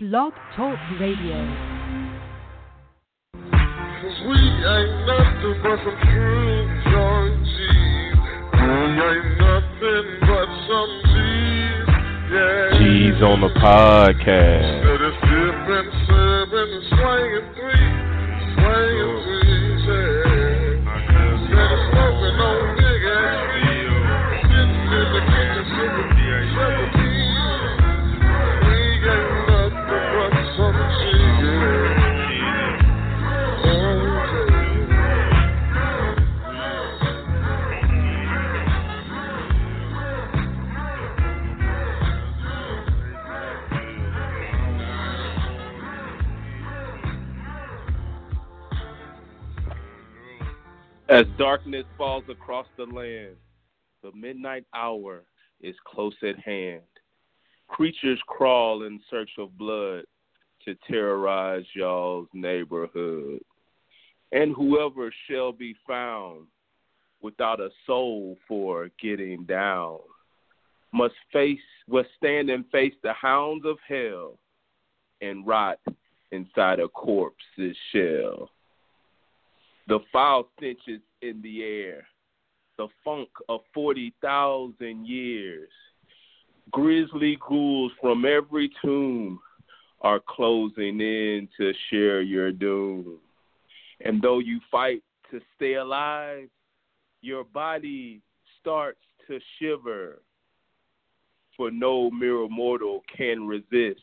Blog Talk Radio. Cause we ain't nothing but some true joint G's. We ain't nothing but some G's. Yeah. G's on the podcast. As darkness falls across the land, the midnight hour is close at hand. Creatures crawl in search of blood to terrorize y'all's neighborhood. And whoever shall be found without a soul for getting down must face must stand and face the hounds of hell and rot inside a corpse's shell. The foul stench is in the air, the funk of 40,000 years. Grizzly ghouls from every tomb are closing in to share your doom. And though you fight to stay alive, your body starts to shiver, for no mere mortal can resist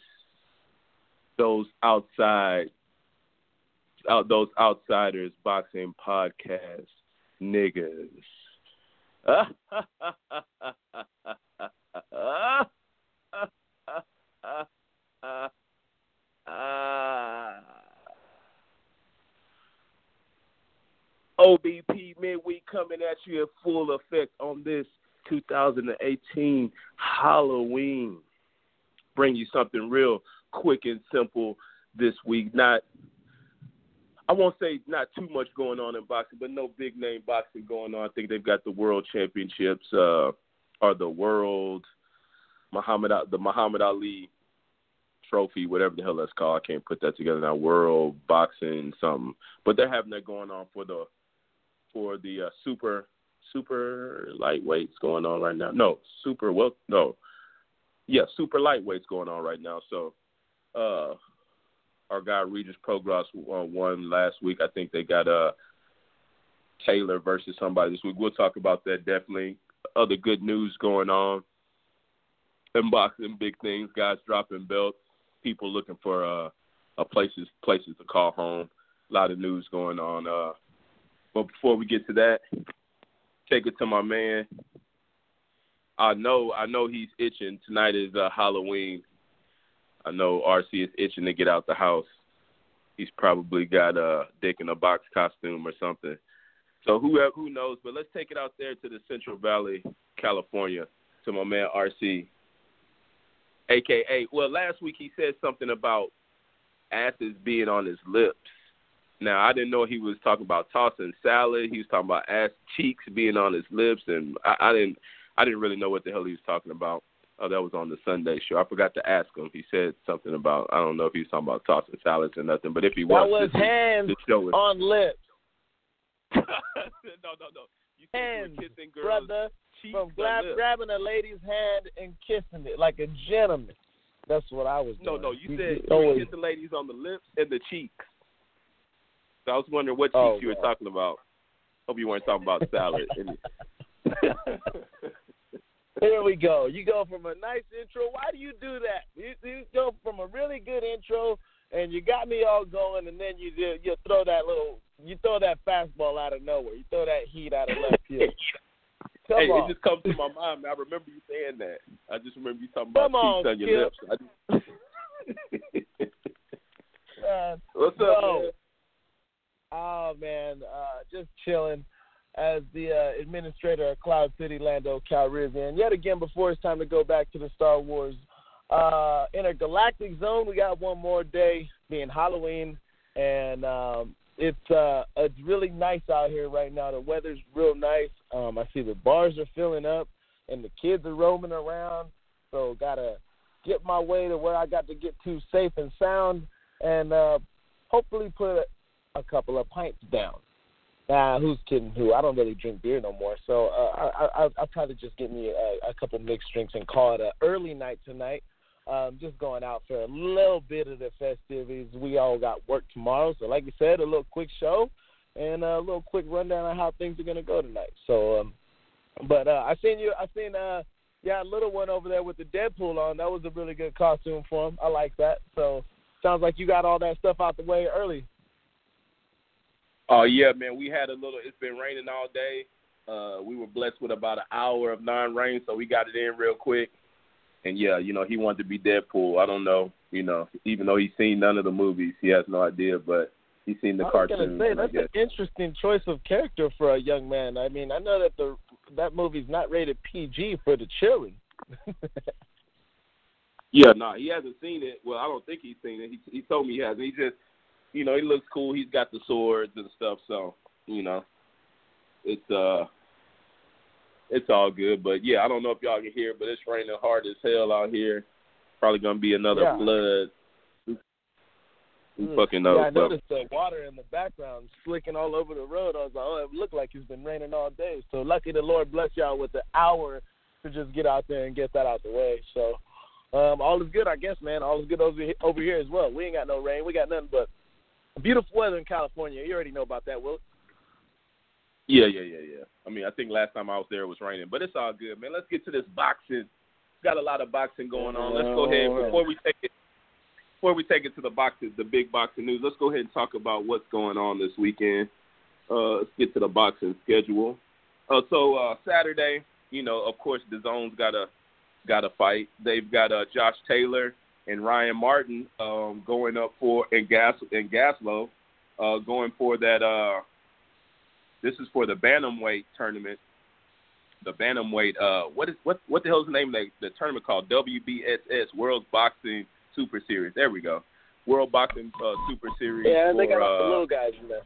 those outside out those outsiders boxing podcast niggas. OBP midweek coming at you in full effect on this 2018 Halloween. Bring you something real quick and simple this week. Not I won't say not too much going on in boxing, but no big name boxing going on. I think they've got the world championships, uh, or the world Muhammad the Muhammad Ali trophy, whatever the hell that's called. I can't put that together now. World boxing something, but they're having that going on for the for the uh, super super lightweights going on right now. No, super well no, yeah, super lightweights going on right now. So. uh our guy Regis Prograis won, won last week. I think they got uh Taylor versus somebody this week. We'll talk about that definitely. Other good news going on. Unboxing big things, guys dropping belts, people looking for uh, uh places places to call home. A lot of news going on. Uh but before we get to that, take it to my man. I know I know he's itching. Tonight is uh, Halloween. I know RC is itching to get out the house. He's probably got a dick in a box costume or something. So who who knows? But let's take it out there to the Central Valley, California, to my man RC, aka. Well, last week he said something about asses being on his lips. Now I didn't know he was talking about tossing salad. He was talking about ass cheeks being on his lips, and I, I didn't I didn't really know what the hell he was talking about. Oh, that was on the Sunday show. I forgot to ask him. He said something about I don't know if he was talking about tossing salads or nothing, but if he That was, was this, hands this show is on lips. no, no, no. You said Hands, you were kissing girls brother. From grab, grabbing a lady's hand and kissing it like a gentleman. That's what I was No, doing. no. You You- said you you were always- kissing ladies on the lips and the cheeks. So I was wondering what cheeks Oh, you were wow. talking about. Hope you weren't talking about salad. Here we go. You go from a nice intro. Why do you do that? You, you go from a really good intro, and you got me all going, and then you do, you throw that little, you throw that fastball out of nowhere. You throw that heat out of left field. Come hey, on. it just comes to my mind. I remember you saying that. I just remember you talking about Come on, on your lips. Just... Man, What's up, No. man? Oh man, uh, just chilling as the uh, administrator of Cloud City, Lando Calrissian. Yet again, before it's time to go back to the Star Wars uh, intergalactic zone, we got one more day, being Halloween, and um, it's uh, it's really nice out here right now. The weather's real nice. Um, I see the bars are filling up, and the kids are roaming around. So gotta get my way to where I got to get to safe and sound, and uh, hopefully put a, a couple of pints down. Nah, who's kidding who? I don't really drink beer no more, so uh, I, I I'll probably just get me a, a couple mixed drinks and call it an early night tonight. Um, just going out for a little bit of the festivities. We all got work tomorrow, so like you said, a little quick show and a little quick rundown on how things are gonna go tonight. So, um, but uh, I seen you. I seen uh, yeah, little one over there with the Deadpool on. That was a really good costume for him. I like that. So, sounds like you got all that stuff out the way early. Oh yeah, man. We had a little. It's been raining all day. Uh, we were blessed with about an hour of non-rain, so we got it in real quick. And yeah, you know, he wanted to be Deadpool. I don't know, you know, even though he's seen none of the movies, he has no idea. But he's seen the I was cartoon. say that's an interesting choice of character for a young man. I mean, I know that the that movie's not rated PG for the children. Yeah, no, he hasn't seen it. Well, I don't think he's seen it. He he told me he hasn't. He just, you know, he looks cool. He's got the swords and stuff. So, you know, it's uh, it's all good. But yeah, I don't know if y'all can hear, but it's raining hard as hell out here. Probably gonna be another Yeah. flood. Who, Mm. fucking knows? Yeah, I noticed the water in the background slicking all over the road. I was like, oh, it looked like it's been raining all day. So lucky the Lord bless y'all with the hour to just get out there and get that out the way. So um, all is good, I guess, man. All is good over over here as well. We ain't got no rain. We got nothing but beautiful weather in California. You already know about that, Will. Yeah, yeah, yeah, yeah. I mean, I think last time I was there it was raining, but it's all good, man. Let's get to this boxing. Got a lot of boxing going on. Let's go ahead before we take it. Before we take it to the boxing, the big boxing news. Let's go ahead and talk about what's going on this weekend. Uh, let's get to the boxing schedule. Uh, so uh, Saturday, you know, of course, the zone's got a got a fight. They've got uh, Josh Taylor and Ryan Martin um, going up for and Gas and Gaslow uh, going for that. Uh, this is for the bantamweight tournament. The bantamweight. Uh, what is what? What the hell is the name of the, the tournament called? WBSS World Boxing Super Series. There we go. World Boxing uh, Super Series. Yeah, they got all the uh, little guys in there.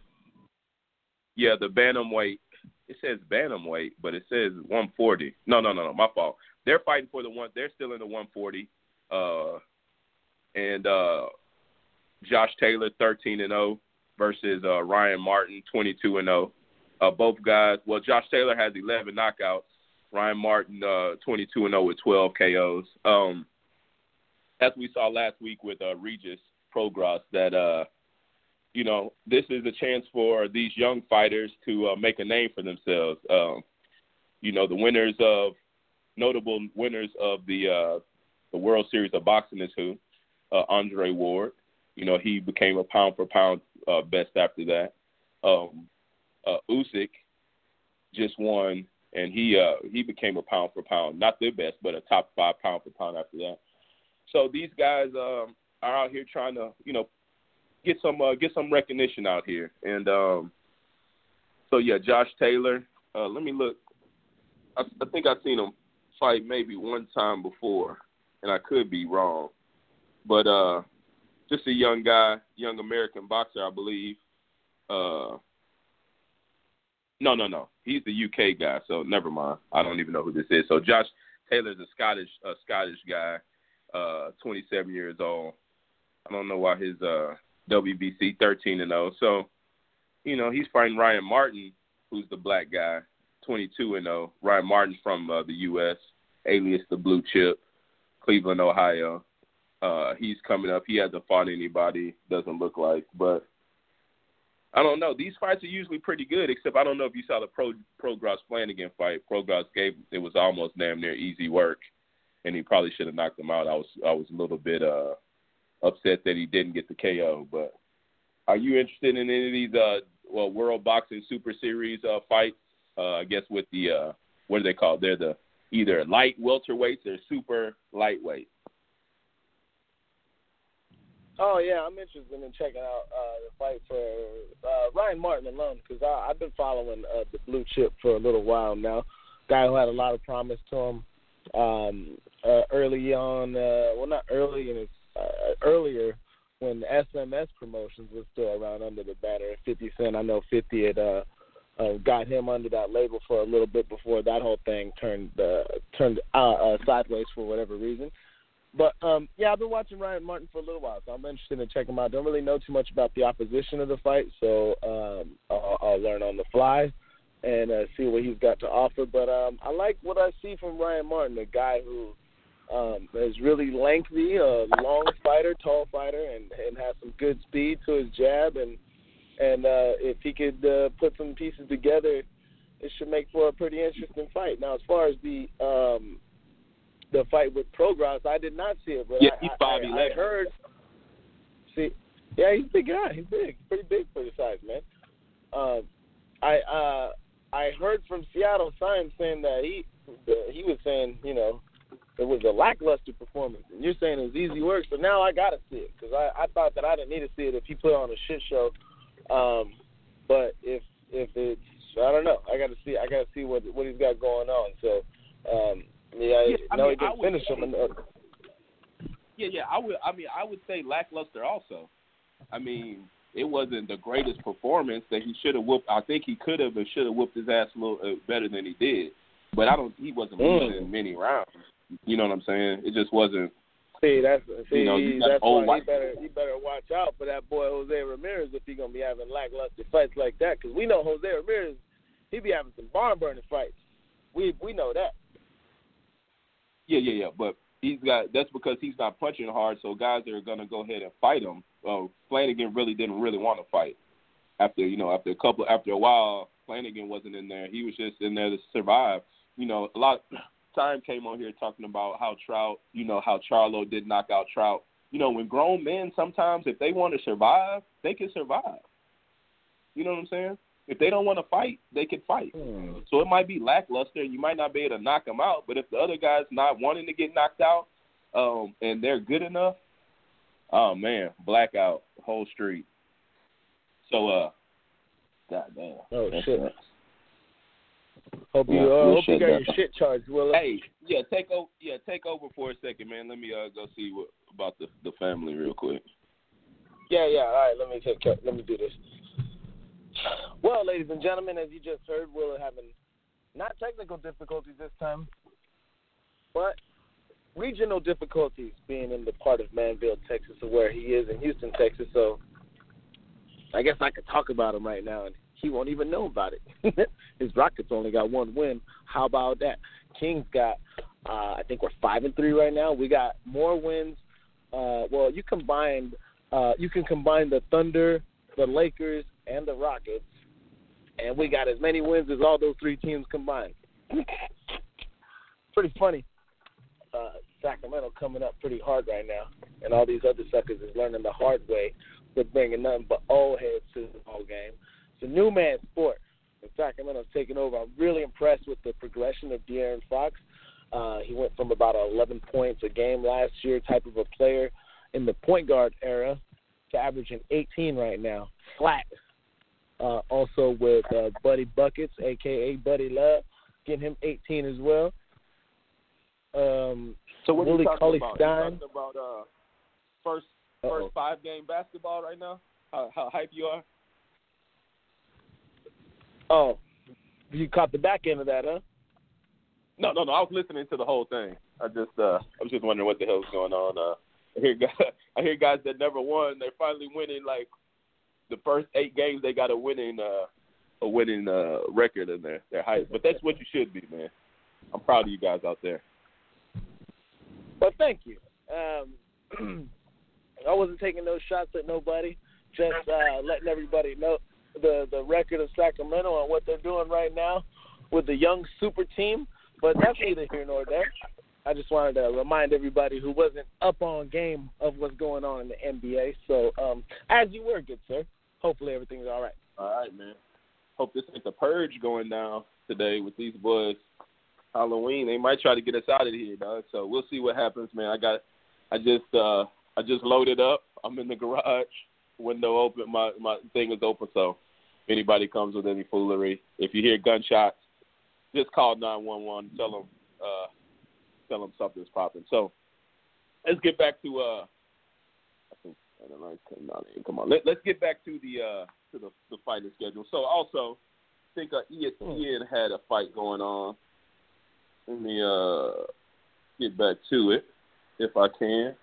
yeah, the bantamweight. It says bantamweight, but it says 140. No, no, no, no. My fault. They're fighting for the one. They're still in the 140. Uh, and uh, Josh Taylor 13 and 0 versus uh, Ryan Martin 22 and 0. Uh, both guys. Well, Josh Taylor has 11 knockouts. Ryan Martin uh, 22 and 0 with 12 KOs. Um, as we saw last week with uh, Regis Prograis, that uh, you know, this is a chance for these young fighters to make a name for themselves. Um, you know, the winners of notable winners of the the World Series of Boxing is who uh, Andre Ward. You know, he became a pound for pound uh, best after that. Um, uh, Usyk just won, and he uh, he became a pound for pound, not the best, but a top five pound for pound after that. So these guys um, are out here trying to, you know, get some uh, get some recognition out here. And um, so yeah, Josh Taylor. Uh, let me look. I, I think I've seen him fight maybe one time before, and I could be wrong. But uh, just a young guy, young American boxer, I believe. Uh, no, no, no. He's the UK guy, so never mind. I don't even know who this is. So Josh Taylor's a Scottish, a Scottish guy, uh, 27 years old. I don't know why his uh, WBC 13 and 0. So, you know, he's fighting Ryan Martin, who's the black guy, 22 and 0. Ryan Martin's from uh, the U.S., alias the Blue Chip, Cleveland, Ohio. Uh, he's coming up. He hasn't fought anybody, doesn't look like, but I don't know. These fights are usually pretty good, except I don't know if you saw the Pro Prograis Flanagan fight. Prograis gave it was almost damn near easy work, and he probably should have knocked him out. I was I was a little bit uh upset that he didn't get the KO. But are you interested in any of these uh well World Boxing Super Series uh fights? Uh, I guess with the uh what are they called? They're the either light welterweights or super lightweight. Oh yeah, I'm interested in checking out uh, the fight for uh, Ryan Martin alone because I've been following uh, the blue chip for a little while now. Guy who had a lot of promise to him um, uh, early on. Uh, well, not early in his uh, earlier when SMS Promotions was still around under the banner. Fifty Cent, I know Fifty had uh, uh, got him under that label for a little bit before that whole thing turned uh, turned uh, uh, sideways for whatever reason. But um, yeah, I've been watching Ryan Martin for a little while, so I'm interested in checking him out. Don't really know too much about the opposition of the fight, so um, I'll, I'll learn on the fly and uh, see what he's got to offer. But um, I like what I see from Ryan Martin, a guy who um, is really lengthy, a long fighter, tall fighter, and, and has some good speed to his jab. And and uh, if he could uh, put some pieces together, it should make for a pretty interesting fight. Now, as far as the um, the fight with Prograis, I did not see it, but Yeah, I, he's 5'11". I, I heard. See, yeah, he's a big guy. He's big, pretty big for his size, man. Um, I uh, I heard from Seattle Science saying that he he was saying, you know, it was a lackluster performance, and you're saying it was easy work. So now I gotta see it because I, I thought that I didn't need to see it if he put on a shit show. Um, but if if it's I don't know, I gotta see I gotta see what what he's got going on. So um, yeah, Yeah, I no, mean, he I didn't would finish say- him. Yeah, yeah. I would. I mean, I would say lackluster. Also, I mean, it wasn't the greatest performance that he should have whooped. I think he could have and should have whooped his ass a little uh, better than he did. But I don't. He wasn't Mm. losing many rounds. You know what I'm saying? It just wasn't. See, that's see, You know, you that's old why he better he better watch out for that boy Jose Ramirez if he's gonna be having lackluster fights like that. Because we know Jose Ramirez, he be having some barn burning fights. We we know that. Yeah, yeah, yeah. But he's got. That's because he's not punching hard. So guys are gonna go ahead and fight him. Uh, Flanagan really didn't really want to fight. After you know, after a couple, after a while, Flanagan wasn't in there. He was just in there to survive. You know, a lot time came on here talking about how Trout, you know, how Charlo did knock out Trout. You know, when grown men sometimes, if they want to survive, they can survive. You know what I'm saying? If they don't want to fight, they can fight. So it might be lackluster. You might not be able to knock them out, but if the other guy's not wanting to get knocked out, um, and they're good enough, oh man, blackout whole street. So uh, goddamn. Oh shit. nuts. Hope you Yeah, uh, hope you got that your shit charged, Willa. Hey, yeah, take over. Yeah, take over for a second, man. Let me uh go see what about the the family real quick. Yeah, yeah. All right, let me take care. Let me do this. Well, ladies and gentlemen, as you just heard, we're having not technical difficulties this time, but regional difficulties being in the part of Manville, Texas, or where he is in Houston, Texas. So I guess I could talk about him right now, and he won't even know about it. His Rockets only got one win. How about that? Kings got, uh, I think we're five and three right now. We got more wins. Uh, well, you combined, uh, you can combine the Thunder, the Lakers, and the Rockets, and we got as many wins as all those three teams combined. pretty funny. Uh, Sacramento coming up pretty hard right now, and all these other suckers is learning the hard way with bringing nothing but old heads to the ball game. It's a new man sport, and Sacramento's taking over. I'm really impressed with the progression of De'Aaron Fox. Uh, he went from about 11 points a game last year, type of a player in the point guard era, to averaging 18 right now, flat. Uh, also with uh, Buddy Buckets, aka Buddy Love, getting him 18 as well. Um, So what Willie are you talking about? Cauley-Stein. You talking about uh first Uh-oh. first five game basketball right now? How how hype you are? oh, you caught the back end of that, huh? No, no, no. I was listening to the whole thing. I just uh I was just wondering what the hell hell's going on. Uh I hear guys I hear guys that never won, they're finally winning like the first eight games they got a winning uh a winning uh record in there. They're hype. But that's what you should be, man. I'm proud of you guys out there. Well, thank you. Um, I wasn't taking no shots at nobody. Just uh, letting everybody know the the record of Sacramento and what they're doing right now with the young super team. But that's neither here nor there. I just wanted to remind everybody who wasn't up on game of what's going on in the NBA. So, um, as you were, good sir. Hopefully everything's all right. All right, man. Hope this ain't the purge going down today with these boys. Halloween, they might try to get us out of here, dog. So we'll see what happens, man. I got, I just, uh, I just loaded up. I'm in the garage, window open, my my thing is open. So if anybody comes with any foolery, if you hear gunshots, just call nine one one. Tell them, uh, tell them something's popping. So let's get back to, uh, I think I don't know, come on, come on. Let, let's get back to the uh to the the fighting schedule. So also, I think uh, ESPN had a fight going on. Let me uh get back to it. if I can.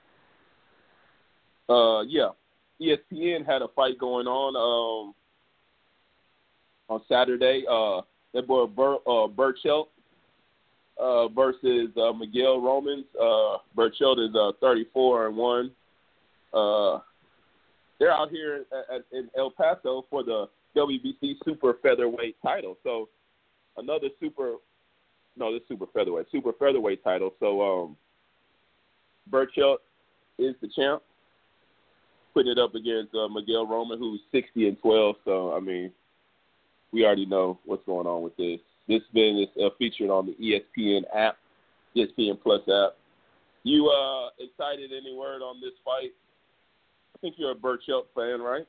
Uh, yeah, ESPN had a fight going on um, on Saturday. Uh, that boy Bur- uh, uh, versus uh, Miguel Romans. Uh, is uh, 34 and one. Uh, they're out here at, at, in El Paso for the WBC super featherweight title. So another super, no, this super featherweight, super featherweight title. So um, Berchelt is the champ, putting it up against uh, Miguel Roman, who's 60 and 12. So I mean, we already know what's going on with this. This been is uh, featured on the ESPN app, ESPN Plus app. You uh excited? Any word on this fight? I think you're a Berchelt fan, right?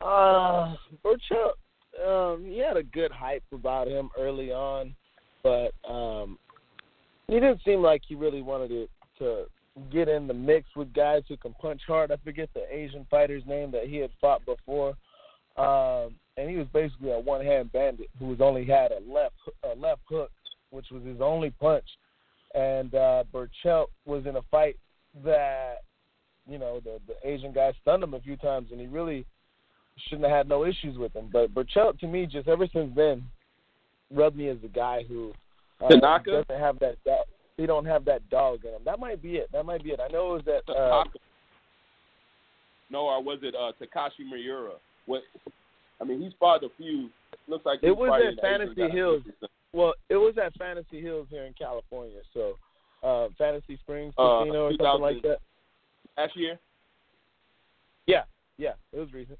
Uh, Berchelt, um, he had a good hype about him early on, but um, he didn't seem like he really wanted to, to get in the mix with guys who can punch hard. I forget the Asian fighter's name that he had fought before, um, and he was basically a one-hand bandit who was only had a left a left hook, which was his only punch. And uh, Berchelt was in a fight that, you know, the the Asian guy stunned him a few times, and he really shouldn't have had no issues with him. But Berchelt, to me, just ever since then, rubbed me as the guy who uh, Tanaka? doesn't have that. He don't have that dog in him. That might be it. That might be it. I know it was that. Uh, No, or was it uh, Takashi Miura? What? I mean, he's fought a few. Looks like It was at Fantasy Hills. well, it was at Fantasy Hills here in California. So, uh, Fantasy Springs Uh, Casino or something like that. Last year. Yeah, yeah, it was recent.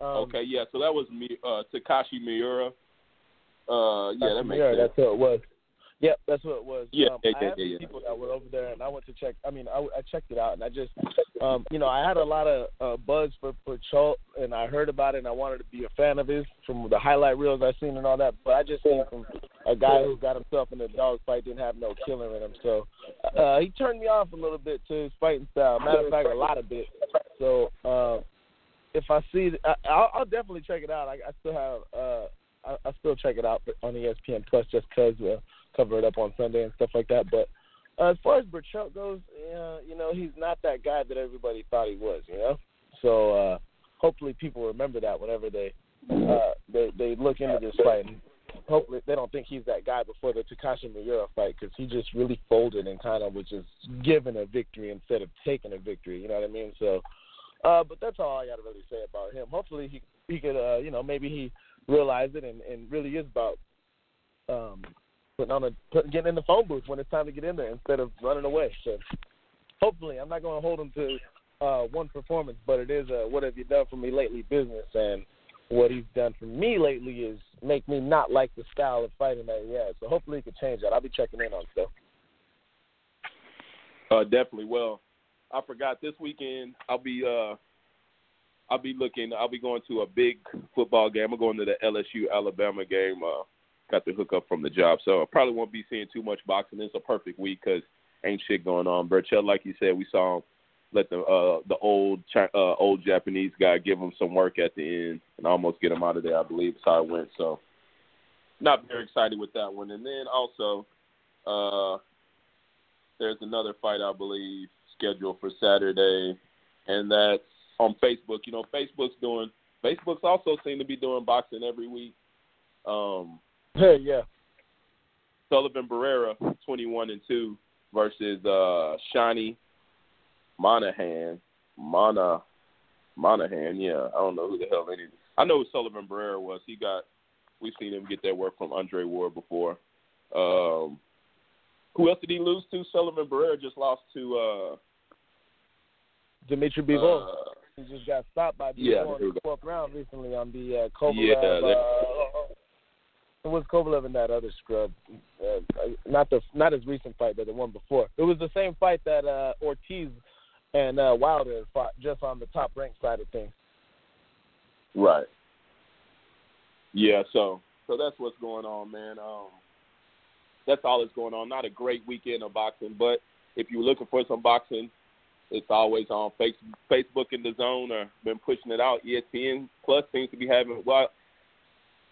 Um, okay, yeah. So that was Mi- uh, Takashi Miura. Uh, yeah, that makes yeah, sense. that's who it was. Yep, that's what it was. Yeah, um, yeah, I yeah, have yeah, people that were over there, and I went to check. I mean, I, I checked it out, and I just, um, you know, I had a lot of uh, buzz for for Cholt, and I heard about it, and I wanted to be a fan of his from the highlight reels I seen and all that. But I just seen from a guy who got himself in a dog fight didn't have no killer in him, so uh, he turned me off a little bit to his fighting style. Matter of fact, a lot of bit. So uh, if I see, I, I'll, I'll definitely check it out. I, I still have. Uh, I, I still check it out on ESPN Plus just because uh, cover it up on Sunday and stuff like that. But uh, as far as Berchelt goes, uh, you know, he's not that guy that everybody thought he was. You know, so uh, hopefully people remember that whenever they uh, they they look into this fight. And hopefully they don't think he's that guy before the Takashi Miura fight because he just really folded and kind of was just given a victory instead of taking a victory. You know what I mean? So. Uh, but that's all I got to really say about him. Hopefully he he could uh, you know maybe he realize it and, and really is about um, putting on a put, getting in the phone booth when it's time to get in there instead of running away. So hopefully, I'm not going to hold him to uh, one performance, but it is a what have you done for me lately business, and what he's done for me lately is make me not like the style of fighting that he has. So hopefully, he can change that. I'll be checking in on stuff. Uh, definitely. Well, I forgot this weekend. I'll be uh, I'll be looking. I'll be going to a big football game. I'm going to the LSU Alabama game. Uh, got the hookup from the job, so I probably won't be seeing too much boxing. It's a perfect week because ain't shit going on. Berchelt, like you said, we saw him let the uh, the old uh, old Japanese guy give him some work at the end and almost get him out of there. I believe that's how it went. So, not very excited with that one. And then also, uh, there's another fight I believe scheduled for Saturday, and that's on Facebook. You know, Facebook's doing. Facebook's also seem to be doing boxing every week. Um, yeah. Sullivan Barrera, 21 and 2, versus uh, Shawnee Monaghan. Mana, Monaghan, yeah. I don't know who the hell any. I know who Sullivan Barrera was. He got. We've seen him get that work from Andre Ward before. Um, who else did he lose to? Sullivan Barrera just lost to. Uh, Dimitri Bivol. uh, he just got stopped by Bivol yeah, in the fourth round recently on the uh, Kovalev. Yeah, uh, it was Kovalev and that other scrub. Uh, not the not his recent fight, but the one before. It was the same fight that uh, Ortiz and uh, Wilder fought, just on the top rank side of things. Right. Yeah, so so that's what's going on, man. Um that's all that's going on. Not a great weekend of boxing, but if you're looking for some boxing, it's always on face, Facebook in the Zone or been pushing it out. ESPN Plus seems to be having well,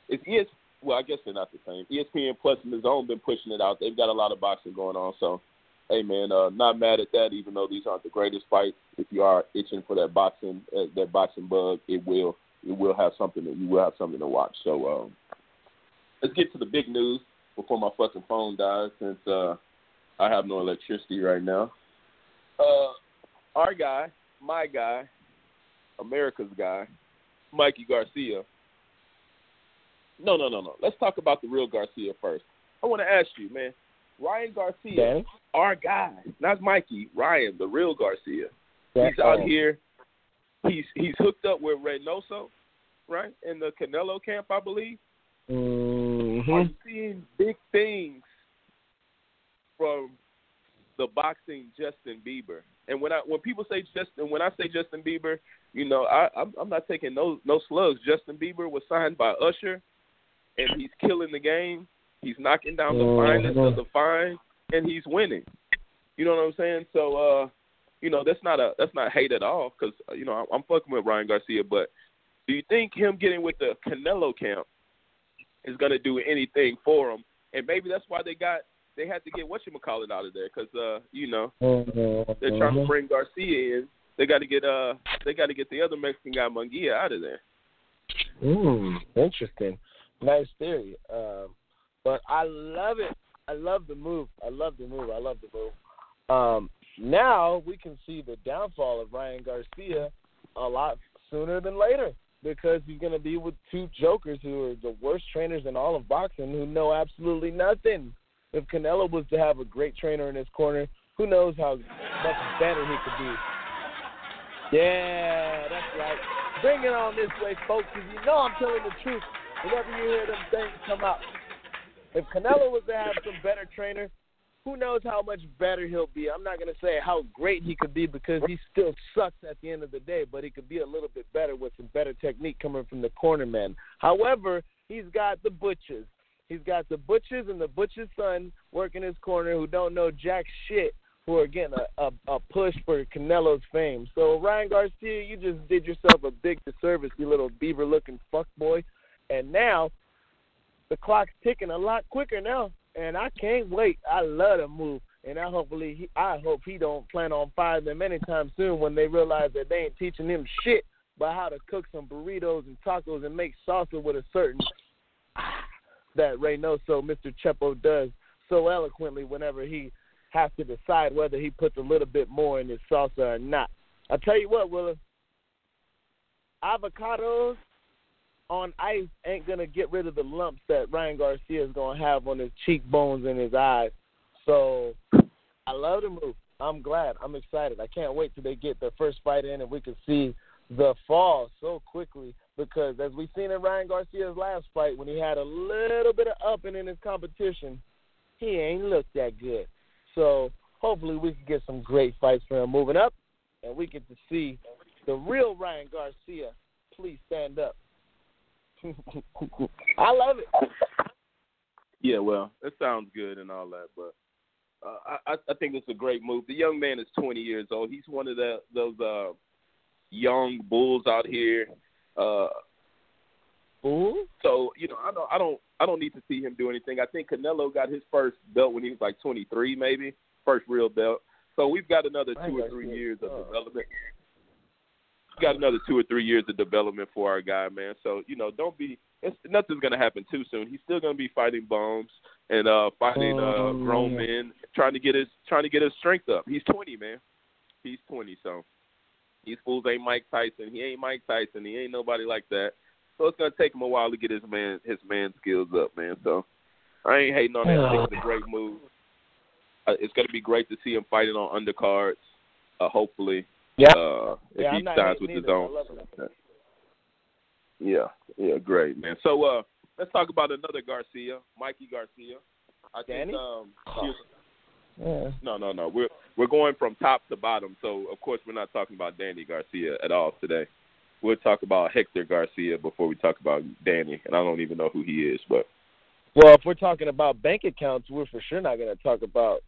it's ES. Well, I guess they're not the same. ESPN Plus and the Zone been pushing it out. They've got a lot of boxing going on, so hey man, uh, not mad at that. Even though these aren't the greatest fights, if you are itching for that boxing uh, that boxing bug, it will it will have something that you will have something to watch. So um, let's get to the big news before my fucking phone dies, since uh, I have no electricity right now. Uh, our guy, my guy, America's guy, Mikey Garcia. No, no, no, no. Let's talk about the real Garcia first. I want to ask you, man. Ryan Garcia, our guy, not Mikey. Ryan, the real Garcia. He's out here. He's he's hooked up with Reynoso, right in the Canelo camp, I believe. Are mhm. you seeing big things from the boxing Justin Bieber? And when I when people say Justin, when I say Justin Bieber, you know, I I'm, I'm not taking no no slugs. Justin Bieber was signed by Usher, and he's killing the game. He's knocking down the Mhm. finest of the fine, and he's winning. You know what I'm saying? So, uh, you know, that's not a that's not hate at all, because you know I'm, I'm fucking with Ryan Garcia. But do you think him getting with the Canelo camp is going to do anything for him? And maybe that's why they got they had to get what you call it out of there, because uh, you know Mhm. they're trying to bring Garcia in. They got to get uh they got to get the other Mexican guy Munguia out of there. Mm, interesting. Nice theory. Um, but I love it. I love the move. I love the move. I love the move. Um, now we can see the downfall of Ryan Garcia a lot sooner than later because he's going to be with two jokers who are the worst trainers in all of boxing who know absolutely nothing. If Canelo was to have a great trainer in his corner, who knows how much better he could be. Yeah, that's right. Bring it on this way, folks, because you know I'm telling the truth whenever you hear them things come out. If Canelo was to have some better trainer, who knows how much better he'll be. I'm not going to say how great he could be because he still sucks at the end of the day, but he could be a little bit better with some better technique coming from the corner man. However, he's got the butchers. He's got the butchers and the butcher's son working his corner who don't know jack shit who are getting a, a, a push for Canelo's fame. So Ryan Garcia, you just did yourself a big disservice, you little beaver looking fuck boy. And now the clock's ticking a lot quicker now, and I can't wait. I love the move, and I hopefully he, I hope he don't plan on firing them anytime soon when they realize that they ain't teaching him shit about how to cook some burritos and tacos and make salsa with a certain that Reynoso, Mr. Chepo, does so eloquently whenever he has to decide whether he puts a little bit more in his salsa or not. I tell you what, Willa, avocados on ice ain't gonna get rid of the lumps that Ryan Garcia is gonna have on his cheekbones and his eyes. So I love the move. I'm glad. I'm excited. I can't wait till they get their first fight in and we can see the fall so quickly because as we seen in Ryan Garcia's last fight when he had a little bit of upping in his competition, he ain't looked that good. So hopefully we can get some great fights for him moving up and we get to see the real Ryan Garcia. Please stand up. I love it. Yeah, well, it sounds good and all that, but uh, I I think it's a great move. The young man is 20 years old. He's one of the those uh young bulls out here. Uh so, you know, I don't I don't I don't need to see him do anything. I think Canelo got his first belt when he was like 23 maybe, first real belt. So we've got another two or three years of oh. development. Got another two or three years of development for our guy, man. So, you know, don't be it's, nothing's gonna happen too soon. He's still gonna be fighting bums and uh fighting uh Oh, grown men, trying to get his trying to get his strength up. He's 20, man. He's 20, so these fools ain't Mike Tyson. He ain't Mike Tyson. He ain't nobody like that. So it's gonna take him a while to get his man his man skills up, man. So I ain't hating on that. It's a great move. Uh, it's gonna be great to see him fighting on undercards. Uh, hopefully, Yeah. uh, if Yeah, he signs with his own. Yeah, yeah, great, man. So uh, let's talk about another Garcia, Mikey Garcia. I Danny? think um, here's- Yeah. no, no, no. We're we're going from top to bottom. So of course we're not talking about Danny Garcia at all today. We'll talk about Hector Garcia before we talk about Danny, and I don't even know who he is. But Well, if we're talking about bank accounts, we're for sure not going to talk about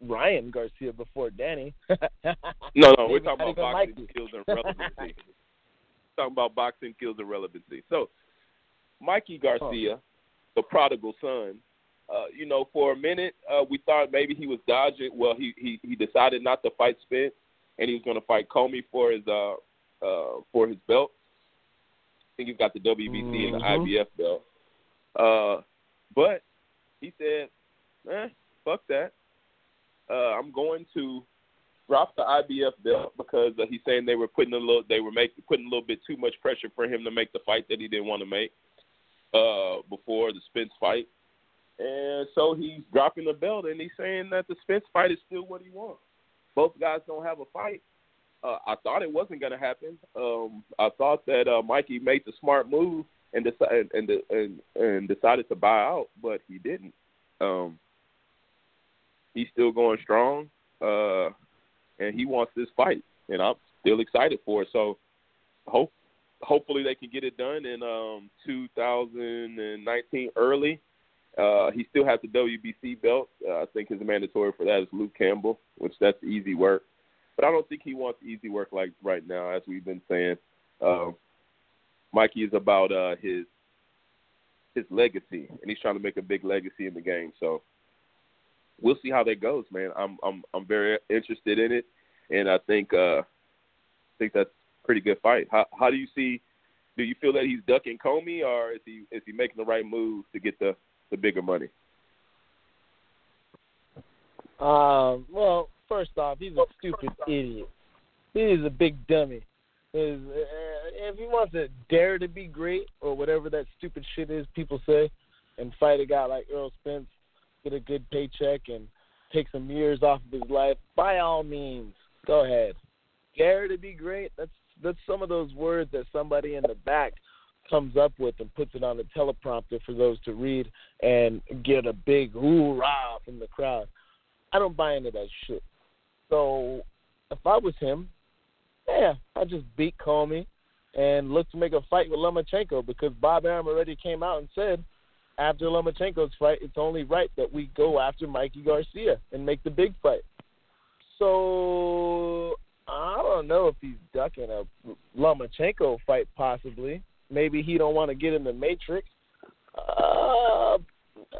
Ryan Garcia before Danny. no, no, we're talking about boxing Mikey. skills and relevancy. talking about boxing skills and relevancy. So Mikey Garcia, the prodigal son, uh, you know, for a minute, uh, we thought maybe he was dodging. Well, he he he decided not to fight Spence, and he was going to fight Commey for his uh uh for his belt. I think he's got the WBC mm-hmm. and the Mhm. IBF belt. Uh, but he said, "Eh, fuck that. Uh, I'm going to drop the IBF belt because uh, he's saying they were putting a little, they were making putting a little bit too much pressure for him to make the fight that he didn't want to make uh, before the Spence fight, and so he's dropping the belt and he's saying that the Spence fight is still what he wants. Both guys don't have a fight. Uh, I thought it wasn't going to happen. Um, I thought that uh, Mikey made the smart move and decided and, and and decided to buy out, but he didn't. Um, he's still going strong, uh, and he wants this fight, and I'm still excited for it. So, hope hopefully they can get it done in um, 2019 early. Uh, he still has the WBC belt. Uh, I think his mandatory for that is Luke Campbell, which that's easy work. But I don't think he wants easy work like right now, as we've been saying. Uh, Mikey is about uh, his his legacy, and he's trying to make a big legacy in the game. So we'll see how that goes, man. I'm I'm I'm very interested in it, and I think uh, I think that's a pretty good fight. How how do you see? Do you feel that he's ducking Commey, or is he is he making the right move to get the the bigger money? Um, well, first off, he's a stupid idiot. He is a big dummy. Is uh, if he wants to dare to be great or whatever that stupid shit is people say, and fight a guy like Errol Spence, get a good paycheck and take some years off of his life, by all means, go ahead. Dare to be great. That's that's some of those words that somebody in the back comes up with and puts it on the teleprompter for those to read and get a big hoorah from the crowd. I don't buy into that shit. So if I was him, yeah, I'd just beat Commey and look to make a fight with Lomachenko because Bob Arum already came out and said after Lomachenko's fight, it's only right that we go after Mikey Garcia and make the big fight. So I don't know if he's ducking a Lomachenko fight possibly. Maybe he don't want to get in the matrix. Uh,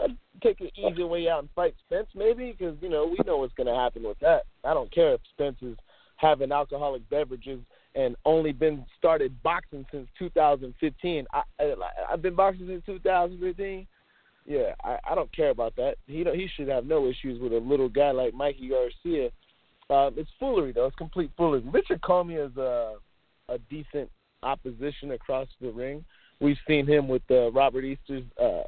I'd take an easy way out and fight Spence maybe because you know we know what's going to happen with that. I don't care if Spence is having alcoholic beverages and only been started boxing since 2015. I, I I've been boxing since 2015. Yeah, I, I don't care about that. He he should have no issues with a little guy like Mikey Garcia. Um, it's foolery though. It's complete foolery. Richard Commey is a a decent opposition across the ring. We've seen him with uh, Robert Easter's uh,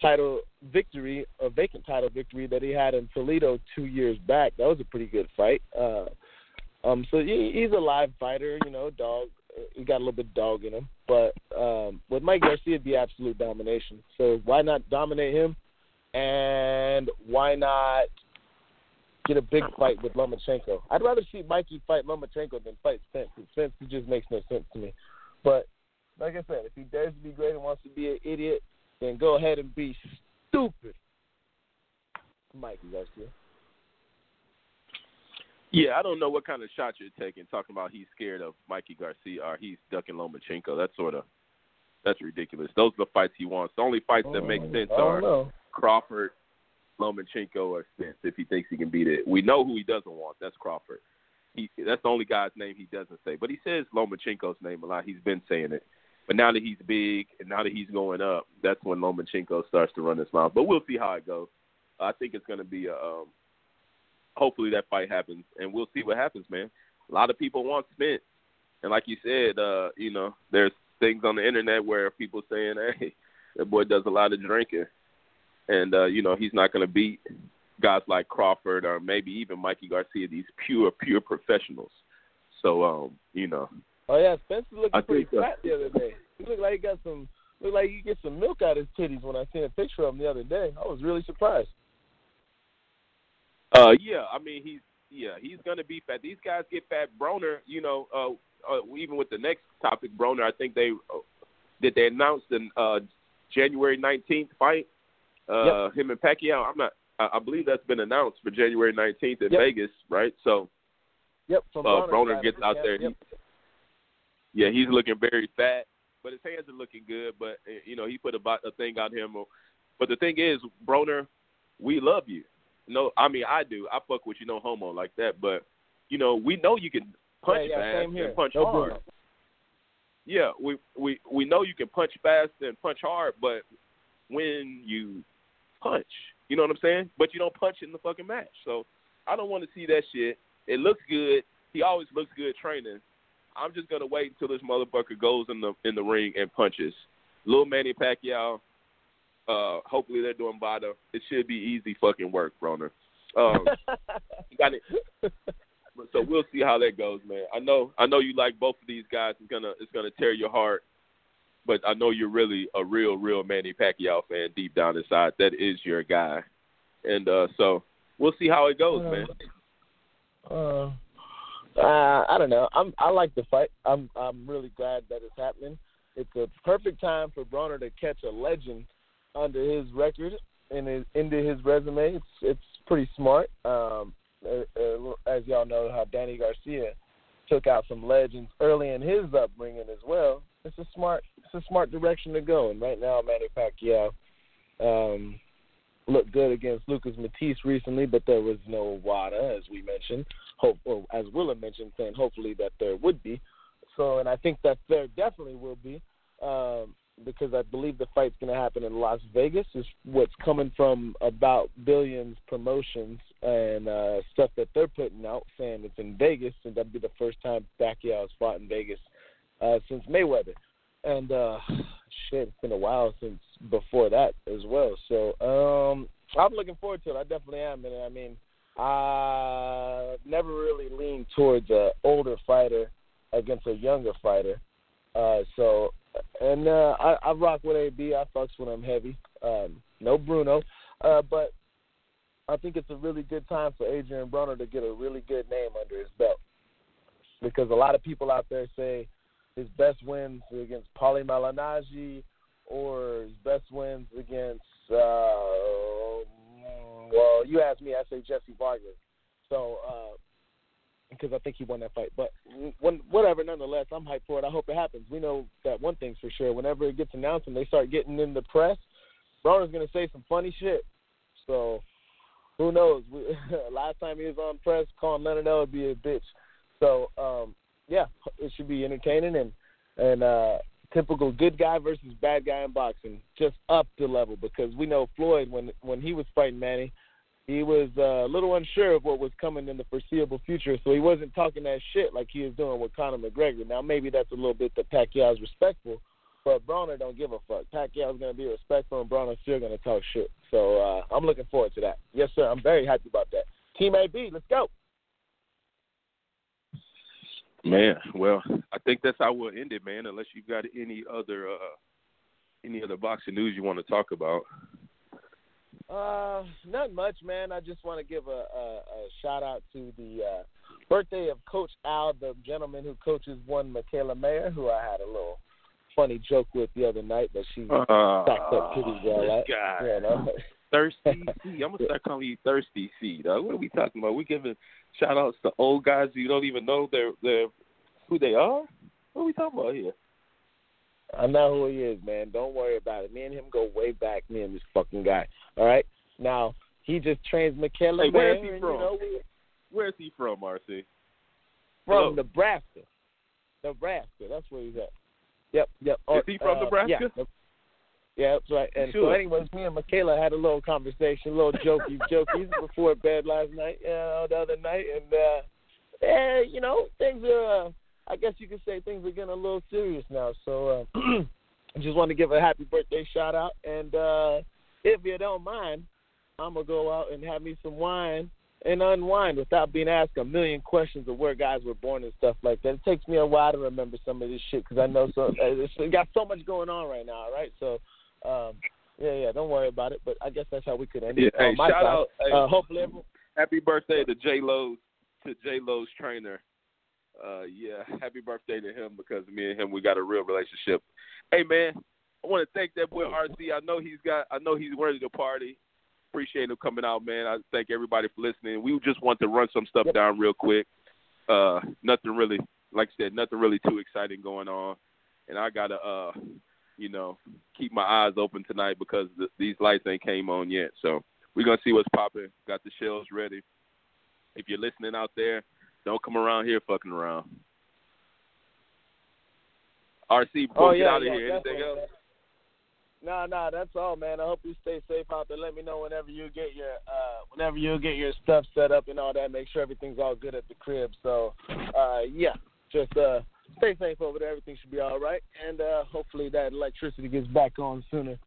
title victory, a vacant title victory that he had in Toledo two years back. That was a pretty good fight. Uh, um, so he, he's a live fighter, you know, dog. He got a little bit dog in him, but um, with Mike Garcia, it'd be absolute domination. So why not dominate him, and why not get a big fight with Lomachenko? I'd rather see Mikey fight Lomachenko than fight Spence. Spence just makes no sense to me. But like I said, if he dares to be great and wants to be an idiot, then go ahead and be stupid. Mikey Garcia. Yeah, I don't know what kind of shot you're taking, talking about he's scared of Mikey Garcia or he's ducking Lomachenko. That's sort of that's ridiculous. Those are the fights he wants. The only fights that make sense are know. Crawford, Lomachenko, or Spence. If he thinks he can beat it, we know who he doesn't want. That's Crawford. He that's the only guy's name he doesn't say, but he says Lomachenko's name a lot. He's been saying it, but now that he's big and now that he's going up, that's when Lomachenko starts to run his mouth. But we'll see how it goes. I think it's going to be a. Um, hopefully that fight happens, and we'll see what happens, man. A lot of people want Spence, and like you said, uh, you know, there's things on the internet where people saying, "Hey, that boy does a lot of drinking," and uh, you know he's not going to beat guys like Crawford or maybe even Mikey Garcia, these pure, pure professionals. So, um, you know, Oh yeah, Spence is looking I pretty think, fat the other day. He looked like he got some looked like he get some milk out of his titties when I seen a picture of him the other day. I was really surprised. Uh, yeah, I mean he's yeah he's gonna be fat. These guys get fat. Broner, you know, uh, uh even with the next topic, Broner, I think they uh, did they announce the uh, January nineteenth fight. Uh, him and Pacquiao. I'm not. I, I believe that's been announced for January nineteenth in Yep. Vegas, right? So Yep, Uh, Broner gets out there, Yep. yeah, he's looking very fat, but his hands are looking good. But uh, you know, he put a, a thing on him But the thing is, Broner, we love you. No, I mean I do. I fuck with you, no homo like that. But you know, we know you can punch yeah, yeah, fast and punch no hard. Bruno. Yeah, we we we know you can punch fast and punch hard, but when you punch, you know what I'm saying? But you don't punch in the fucking match. So I don't want to see that shit. It looks good. He always looks good training. I'm just gonna wait until this motherfucker goes in the in the ring and punches. Little Manny Pacquiao. Uh, hopefully they're doing VADA. It should be easy fucking work, Broner. Um, you got it. So we'll see how that goes, man. I know I know you like both of these guys. It's gonna it's gonna tear your heart, but I know you're really a real real Manny Pacquiao fan deep down inside. That is your guy, and uh, so we'll see how it goes, man. Uh, uh, I don't know. I'm I like the fight. I'm I'm really glad that it's happening. It's a perfect time for Broner to catch a legend under his record and his, into his resume. It's it's pretty smart. Um, uh, uh, as y'all know, how Danny Garcia took out some legends early in his upbringing as well. It's a smart it's a smart direction to go. And right now, Manny Pacquiao um, looked good against Lucas Matthysse recently, but there was no WADA, as we mentioned. Hope, or as Willa mentioned, saying hopefully that there would be. So, and I think that there definitely will be, um, because I believe the fight's going to happen in Las Vegas. Is what's coming from about Billions Promotions and uh, stuff that they're putting out, saying it's in Vegas, and that'd be the first time Pacquiao has fought in Vegas uh, since Mayweather. And uh, shit, it's been a while since before that as well. So um, I'm looking forward to it. I definitely am, and I mean, I never really leaned towards a older fighter against a younger fighter. Uh, so, and uh, I, I rock with AB. I fucks when I'm heavy. Um, no Bruno, uh, but I think it's a really good time for Adrian Broner to get a really good name under his belt because a lot of people out there say his best wins against Paulie Malignaggi or his best wins against uh, well, you asked me, I say Jesse Vargas. So, uh, because I think he won that fight. But when, whatever, nonetheless, I'm hyped for it. I hope it happens. We know that one thing's for sure. Whenever it gets announced and they start getting in the press, Broner's going to say some funny shit. So, who knows? We, last time he was on press, calling Leonard would be a bitch. So, um, yeah, it should be entertaining and and uh, typical good guy versus bad guy in boxing, just up the level because we know Floyd when when he was fighting Manny, he was uh, a little unsure of what was coming in the foreseeable future, so he wasn't talking that shit like he is doing with Conor McGregor. Now maybe that's a little bit that Pacquiao's respectful, but Broner don't give a fuck. Pacquiao's gonna be respectful, and Broner's still gonna talk shit. So uh, I'm looking forward to that. Yes, sir. I'm very happy about that. Team AB, let's go. Man, well, I think that's how we'll end it, man. Unless you've got any other uh, any other boxing news you want to talk about. Uh, not much, man. I just want to give a, a, a shout out to the uh, birthday of Coach Al, the gentleman who coaches one Mikaela Mayer, who I had a little funny joke with the other night that she Uh, stacked up pretty well at. God. You know? Thirsty C. I'm gonna start calling you Thirsty C. Dog. What are we talking about? We're giving shout outs to old guys who you don't even know they're they're who they are. What are we talking about here? I know who he is, man. Don't worry about it. Me and him go way back. Me and this fucking guy. All right. Now he just trains Mikaela Hey, where is he from? You know, we- Where's he from, RC? from Hello. Nebraska. Nebraska. That's where he's at. Yep. Yep. Is he from uh, Nebraska? Yeah. Yeah, that's right. And so, Sure. anyways, me and Mikaela had a little conversation, a little jokey, jokey before bed last night, know, the other night, and uh, yeah, you know, things are. Uh, I guess you could say things are getting a little serious now. So, uh, I just want to give a happy birthday shout out, and uh, if you don't mind, I'm gonna go out and have me some wine and unwind without being asked a million questions of where guys were born and stuff like that. It takes me a while to remember some of this shit because I know so it's got so much going on right now. All right, so um, yeah, yeah, don't worry about it. But I guess that's how we could end Yeah, it. hey, my shout side. out- hey. Uh, hopefully, everyone, Happy birthday to J Lo's to J Lo's trainer. Uh, yeah, happy birthday to him because me and him we got a real relationship. Hey man, I want to thank that boy RC. I know he's got. I know he's ready to party. Appreciate him coming out, man. I thank everybody for listening. We just want to run some stuff down real quick. Uh, nothing really, like I said, nothing really too exciting going on. And I gotta, uh, you know, keep my eyes open tonight because the, these lights ain't came on yet. So we're gonna see what's popping. Got the shells ready. If you're listening out there, don't come around here fucking around. RC, before oh, we yeah, get out of yeah, here, anything else? Nah, nah, that's all, man. I hope you stay safe out there. Let me know whenever you get your uh whenever you get your stuff set up and all that. Make sure everything's all good at the crib. So, uh, yeah, just uh stay safe over there. Everything should be all right, and uh hopefully that electricity gets back on sooner.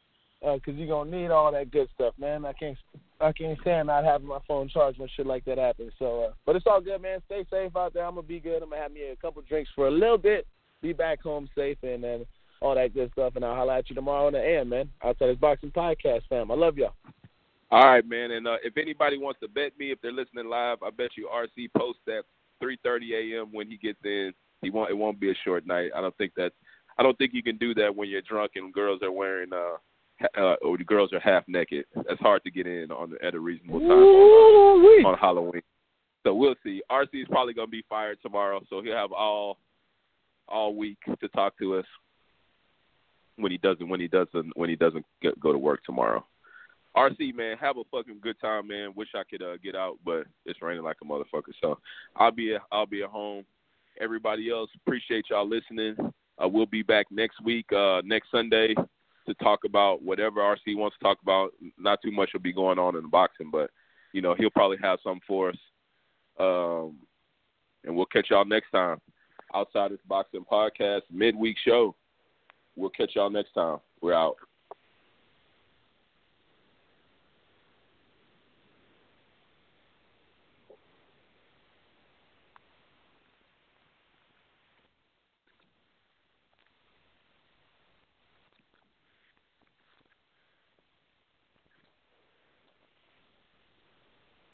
Uh, cause you're gonna need all that good stuff, man. I can't, I can't stand not having my phone charged when shit like that happens. So, uh, but it's all good, man. Stay safe out there. I'm gonna be good. I'm gonna have me a couple drinks for a little bit, be back home safe, and then all that good stuff. And I'll holler at you tomorrow on the AM, man. Outside this boxing podcast, fam. I love y'all. All right, man. And uh, if anybody wants to bet me, if they're listening live, I bet you RC posts at 3:30 a.m. when he gets in. He won't. It won't be a short night. I don't think that. I don't think you can do that when you're drunk and girls are wearing uh, uh or the girls are half naked. That's hard to get in on at a reasonable time on, on Halloween. So we'll see. RC is probably gonna be fired tomorrow, so he'll have all all week to talk to us when he doesn't when he doesn't when he doesn't get, go to work tomorrow. RC man, have a fucking good time, man. Wish I could uh, get out, but it's raining like a motherfucker. So I'll be at, I'll be at home. Everybody else, appreciate y'all listening. Uh, we'll be back next week, uh, next Sunday, to talk about whatever RC wants to talk about. Not too much will be going on in the boxing, but you know he'll probably have some for us. Um, and we'll catch y'all next time. Outside this boxing podcast midweek show. We'll catch y'all next time. We're out.